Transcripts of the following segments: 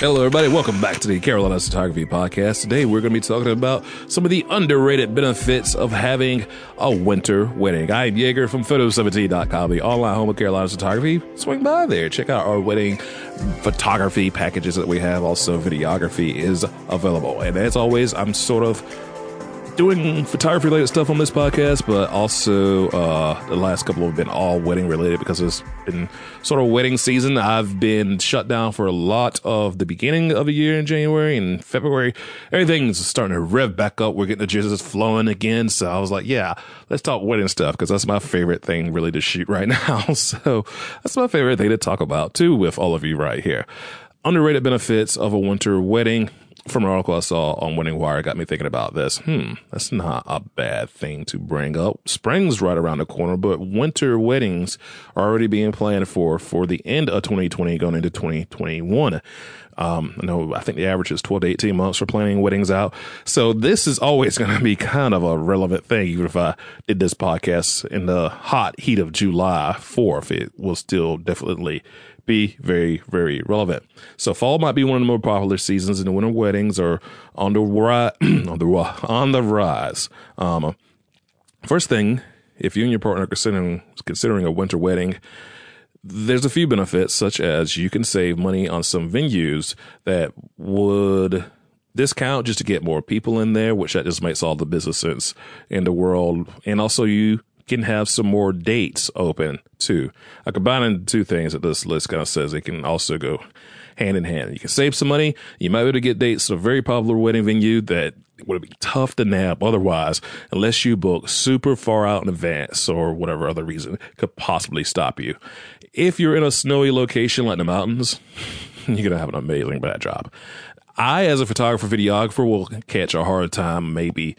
Hello, everybody. Welcome back to the Carolina Photography Podcast. Today, we're going to be talking about some of the underrated benefits of having a winter wedding. I'm Jaeger from Photo17.com, the online home of Carolina Photography. Swing by there. Check out our wedding photography packages that we have. Also, videography is available. And as always, I'm sort of doing photography related stuff on this podcast, but also uh, the last couple have been all wedding related because it's been sort of wedding season. I've been shut down for a lot of the beginning of the year in January and February. Everything's starting to rev back up. We're getting the jizzes flowing again. So I was like, yeah, let's talk wedding stuff because that's my favorite thing really to shoot right now. So that's my favorite thing to talk about too with all of you right here. Underrated benefits of a winter wedding from an article I saw on Wedding Wire got me thinking about this. Hmm, that's not a bad thing to bring up. Spring's right around the corner, but winter weddings are already being planned for for the end of 2020 going into 2021. Um, I know, I think the average is 12 to 18 months for planning weddings out. So this is always going to be kind of a relevant thing. Even if I did this podcast in the hot heat of July 4th, it will still definitely be very, very relevant. So fall might be one of the more popular seasons, and the winter weddings are on the rise. on the on the rise. Um, first thing, if you and your partner are considering considering a winter wedding, there's a few benefits, such as you can save money on some venues that would discount just to get more people in there, which that just makes all the business sense in the world. And also you can have some more dates open too. I combining two things that this list kind of says it can also go hand in hand. You can save some money. You might be able to get dates at a very popular wedding venue that would be tough to nab otherwise, unless you book super far out in advance or whatever other reason could possibly stop you. If you're in a snowy location like the mountains, you're going to have an amazing bad job. I, as a photographer, videographer, will catch a hard time maybe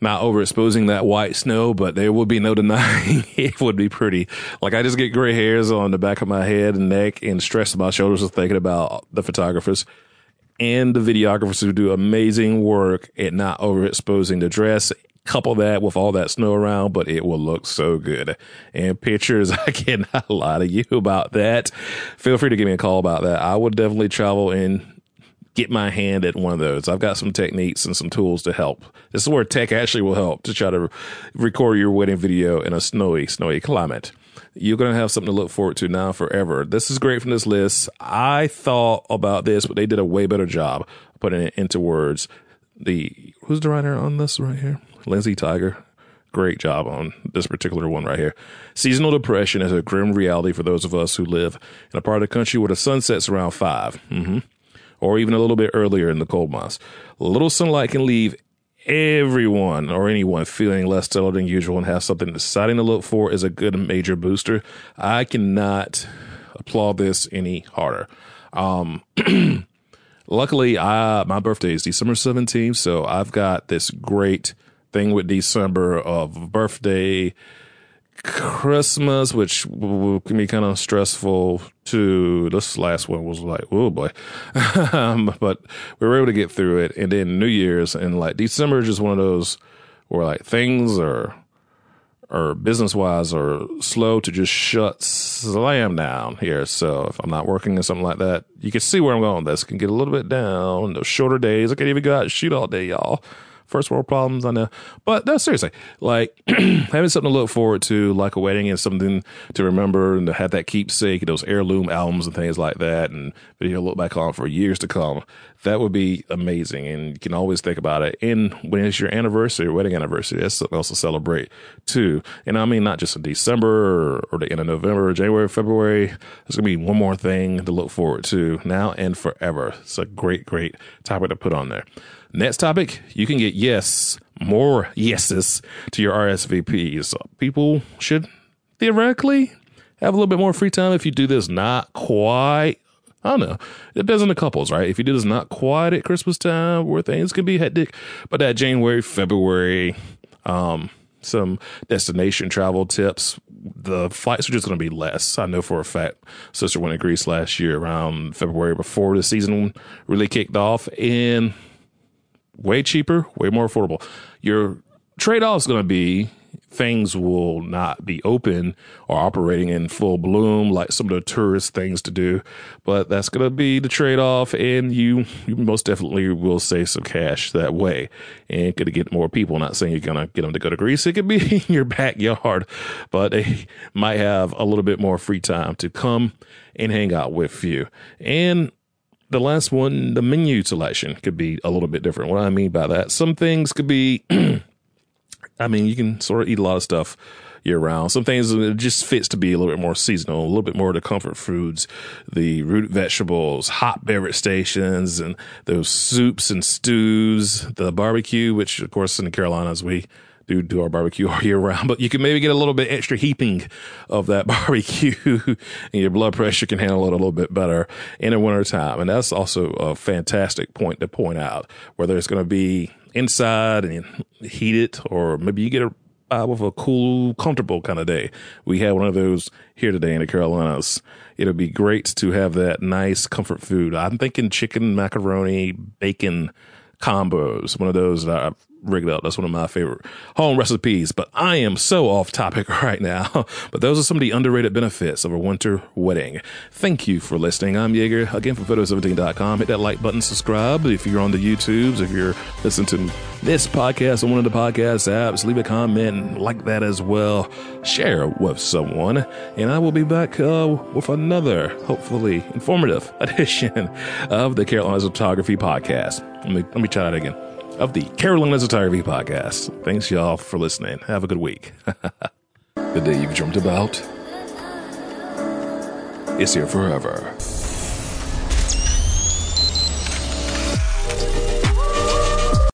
not overexposing that white snow, but there would be no denying it would be pretty. Like I just get gray hairs on the back of my head and neck and stress my shoulders of thinking about the photographers and the videographers who do amazing work at not overexposing the dress. Couple that with all that snow around, but it will look so good. And pictures, I cannot lie to you about that. Feel free to give me a call about that. I would definitely travel and get my hand at one of those. I've got some techniques and some tools to help. This is where tech actually will help to try to record your wedding video in a snowy, snowy climate. You're going to have something to look forward to now forever. This is great from this list. I thought about this, but they did a way better job putting it into words. The who's the writer on this right here? Lindsay Tigar. Great job on this particular one right here. Seasonal depression is a grim reality for those of us who live in a part of the country where the sun sets around 5 mm-hmm or even a little bit earlier in the cold months. Little sunlight can leave everyone or anyone feeling less settled than usual and have something exciting to look for is a good major booster. I cannot applaud this any harder. Um, luckily, I my birthday is December 17th, so I've got this great thing with December of birthday Christmas, which can be kind of stressful too. This last one was like, oh boy. um, but we were able to get through it. And then New Year's and like December is just one of those where like things are, or business wise are slow to just shut slam down here. So if I'm not working or something like that, you can see where I'm going. This can get a little bit down. Those shorter days, I can't even go out and shoot all day, y'all first world problems. I know, but no, seriously, like having something to look forward to, like a wedding, and something to remember, and to have that keepsake, those heirloom albums and things like that, and video look back on for years to come. That would be amazing, and you can always think about it. And when it's your anniversary, wedding anniversary, that's something else to celebrate too. And I mean, not just in December or, or the end of November, January, February. There's gonna be one more thing to look forward to now and forever. It's a great, great topic to put on there. Next topic, you can get yes, more yeses to your RSVPs. People should theoretically have a little bit more free time if you do this not quite. I don't know. It depends on the couples, right? If you do this not quite at Christmas time where things can be hectic, but that January, February, um, some destination travel tips. The flights are just going to be less. I know for a fact. Sister went to Greece last year around February before the season really kicked off, and way cheaper, way more affordable. Your trade off is going to be things will not be open or operating in full bloom like some of the tourist things to do. But that's going to be the trade off, and you, you most definitely will save some cash that way and could get more people. Not saying you're going to get them to go to Greece. It could be in your backyard, but they might have a little bit more free time to come and hang out with you. And the last one, the menu selection could be a little bit different. What I mean by that, some things could be, I mean, you can sort of eat a lot of stuff year round. Some things it just fits to be a little bit more seasonal, a little bit more of the comfort foods, the root vegetables, hot beverage stations, and those soups and stews, the barbecue, which of course in the Carolinas we do do our barbecue all year round, but you can maybe get a little bit extra heaping of that barbecue and your blood pressure can handle it a little bit better in the wintertime. And that's also a fantastic point to point out, whether it's going to be inside and heat it, or maybe you get a uh, with a cool, comfortable kind of day. We had one of those here today in the Carolinas. It'll be great to have that nice comfort food. I'm thinking chicken, macaroni, bacon combos. One of those that I've rigged up. That's one of my favorite home recipes. But I am so off topic right now. But those are some of the underrated benefits of a winter wedding. Thank you for listening. I'm Jaeger, again from photo17.com. Hit that like button, subscribe if you're on the YouTubes, if you're listening to this podcast on one of the podcast apps, leave a comment like that as well. Share with someone. And I will be back uh, with another, hopefully informative edition of the Carolina Photography Podcast. Let me, let me try that again of the Carolina Photography Podcast. Thanks, y'all, for listening. Have a good week. the day you've dreamt about is here forever.